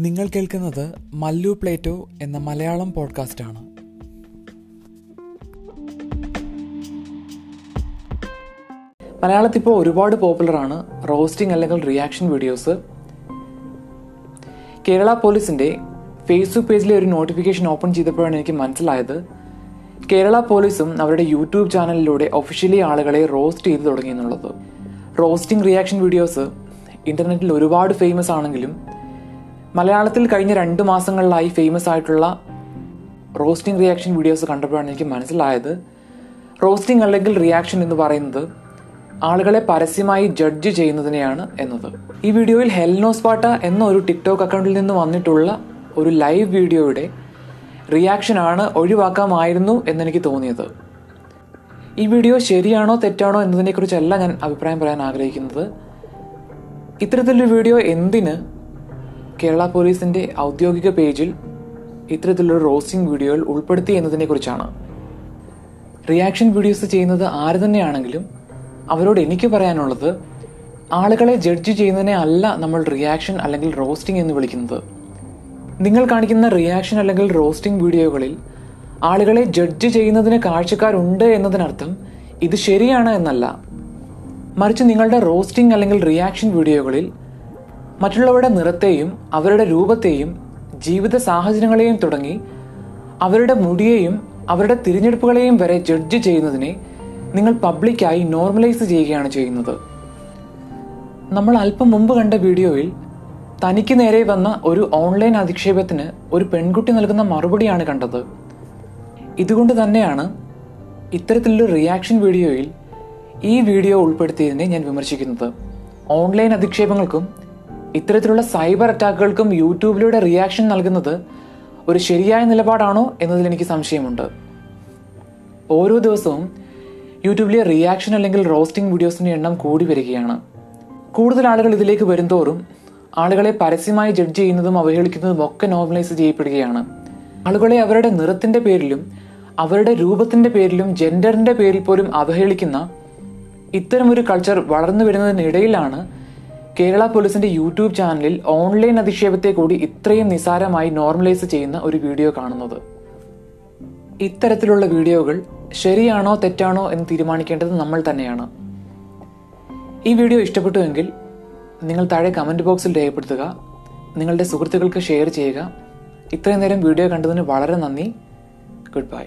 നിങ്ങൾ കേൾക്കുന്നത് മല്ലു പ്ലേറ്റോ എന്ന മലയാളം പോഡ്കാസ്റ്റാണ്. മലയാളത്തിൽ ഇപ്പോൾ ഒരുപാട് പോപ്പുലറാണ് റോസ്റ്റിംഗ് അല്ലെങ്കിൽ റിയാക്ഷൻ വീഡിയോസ്. കേരള പോലീസിന്റെ ഫേസ്ബുക്ക് പേജിലെ ഒരു നോട്ടിഫിക്കേഷൻ ഓപ്പൺ ചെയ്തപ്പോഴാണ് എനിക്ക് മനസ്സിലായത്. കേരള പോലീസും അവരുടെ യൂട്യൂബ് ചാനലിലൂടെ ഒഫീഷ്യലി ആളുകളെ റോസ്റ്റ് ചെയ്ത് തുടങ്ങി എന്നുള്ളത്. റോസ്റ്റിംഗ് റിയാക്ഷൻ വീഡിയോസ് ഇന്റർനെറ്റിൽ ഒരുപാട് ഫേമസ് ആണെങ്കിലും മലയാളത്തിൽ കഴിഞ്ഞ രണ്ട് മാസങ്ങളിലായി ഫേമസ് ആയിട്ടുള്ള റോസ്റ്റിംഗ് റിയാക്ഷൻ വീഡിയോസ് കണ്ടപ്പോഴാണ് എനിക്ക് മനസ്സിലായത്. റോസ്റ്റിംഗ് അല്ലെങ്കിൽ റിയാക്ഷൻ എന്ന് പറയുന്നത് ആളുകളെ പരസ്യമായി ജഡ്ജ് ചെയ്യുന്നതിനെയാണ് എന്നത്. ഈ വീഡിയോയിൽ ഹെൽനോസ്പാട്ട എന്ന ഒരു ടിക്ടോക്ക് അക്കൗണ്ടിൽ നിന്ന് വന്നിട്ടുള്ള ഒരു ലൈവ് വീഡിയോയുടെ റിയാക്ഷനാണ് ഒഴിവാക്കാമായിരുന്നു എന്നെനിക്ക് തോന്നിയത്. ഈ വീഡിയോ ശരിയാണോ തെറ്റാണോ എന്നതിനെക്കുറിച്ചല്ല ഞാൻ അഭിപ്രായം പറയാൻ ആഗ്രഹിക്കുന്നത്. ഇത്തരത്തിലൊരു വീഡിയോ എന്തിന് കേരള പോലീസിന്റെ ഔദ്യോഗിക പേജിൽ ഇത്തരത്തിലൊരു റോസ്റ്റിംഗ് വീഡിയോകൾ ഉൾപ്പെടുത്തി എന്നതിനെക്കുറിച്ചാണ്. റിയാക്ഷൻ വീഡിയോസ് ചെയ്യുന്നത് ആര് തന്നെയാണെങ്കിലും അവരോട് എനിക്ക് പറയാനുള്ളത് ആളുകളെ ജഡ്ജ് ചെയ്യുന്നതിനെ അല്ല നമ്മൾ റിയാക്ഷൻ അല്ലെങ്കിൽ റോസ്റ്റിംഗ് എന്ന് വിളിക്കുന്നത്. നിങ്ങൾ കാണിക്കുന്ന റിയാക്ഷൻ അല്ലെങ്കിൽ റോസ്റ്റിംഗ് വീഡിയോകളിൽ ആളുകളെ ജഡ്ജ് ചെയ്യുന്നതിന് കാഴ്ചക്കാരുണ്ട് എന്നതിനർത്ഥം ഇത് ശരിയാണ് എന്നല്ല. മറിച്ച് നിങ്ങളുടെ റോസ്റ്റിംഗ് അല്ലെങ്കിൽ റിയാക്ഷൻ വീഡിയോകളിൽ മറ്റുള്ളവരുടെ നിറത്തെയും അവരുടെ രൂപത്തെയും ജീവിത സാഹചര്യങ്ങളെയും തുടങ്ങി അവരുടെ മുടിയെയും അവരുടെ തിരഞ്ഞെടുപ്പുകളെയും വരെ ജഡ്ജ് ചെയ്യുന്നതിനെ നിങ്ങൾ പബ്ലിക്കായി നോർമലൈസ് ചെയ്യുകയാണ് ചെയ്യുന്നത്. നമ്മൾ അല്പം മുമ്പ് കണ്ട വീഡിയോയിൽ തനിക്ക് നേരെ വന്ന ഒരു ഓൺലൈൻ അധിക്ഷേപത്തിന് ഒരു പെൺകുട്ടി നൽകുന്ന മറുപടിയാണ് കണ്ടത്. ഇതുകൊണ്ട് തന്നെയാണ് ഇത്തരത്തിലുള്ള റിയാക്ഷൻ വീഡിയോയിൽ ഈ വീഡിയോ ഉൾപ്പെടുത്തിയതിനെ ഞാൻ വിമർശിക്കുന്നത്. ഓൺലൈൻ അധിക്ഷേപങ്ങൾക്കും ഇത്തരത്തിലുള്ള സൈബർ അറ്റാക്കുകൾക്കും യൂട്യൂബിലൂടെ റിയാക്ഷൻ നൽകുന്നത് ഒരു ശരിയായ നിലപാടാണോ എന്നതിൽ എനിക്ക് സംശയമുണ്ട്. ഓരോ ദിവസവും യൂട്യൂബിലെ റിയാക്ഷൻ അല്ലെങ്കിൽ റോസ്റ്റിംഗ് വീഡിയോസിന്റെ എണ്ണം കൂടി വരികയാണ്. കൂടുതൽ ആളുകൾ ഇതിലേക്ക് വരുന്നതോറും ആളുകളെ പരസ്യമായി ജഡ്ജ് ചെയ്യുന്നതും അവഹേളിക്കുന്നതും ഒക്കെ നോർമലൈസ് ചെയ്യപ്പെടുകയാണ്. ആളുകളെ അവരുടെ നിറത്തിന്റെ പേരിലും അവരുടെ രൂപത്തിന്റെ പേരിലും ജെൻഡറിന്റെ പേരിൽ പോലും അവഹേളിക്കുന്ന ഇത്തരമൊരു കൾച്ചർ വളർന്നു വരുന്നതിനിടയിലാണ് കേരള പോലീസിന്റെ യൂട്യൂബ് ചാനലിൽ ഓൺലൈൻ അധിക്ഷേപത്തെ കൂടി ഇത്രയും നിസാരമായി നോർമലൈസ് ചെയ്യുന്ന ഒരു വീഡിയോ കാണുന്നത്. ഇത്തരത്തിലുള്ള വീഡിയോകൾ ശരിയാണോ തെറ്റാണോ എന്ന് തീരുമാനിക്കേണ്ടത് നമ്മൾ തന്നെയാണ്. ഈ വീഡിയോ ഇഷ്ടപ്പെട്ടുവെങ്കിൽ നിങ്ങൾ താഴെ കമന്റ് ബോക്സിൽ രേഖപ്പെടുത്തുക നിങ്ങളുടെ സുഹൃത്തുക്കൾക്ക് ഷെയർ ചെയ്യുക. ഇത്രയും നേരം വീഡിയോ കണ്ടതിന് വളരെ നന്ദി. Good bye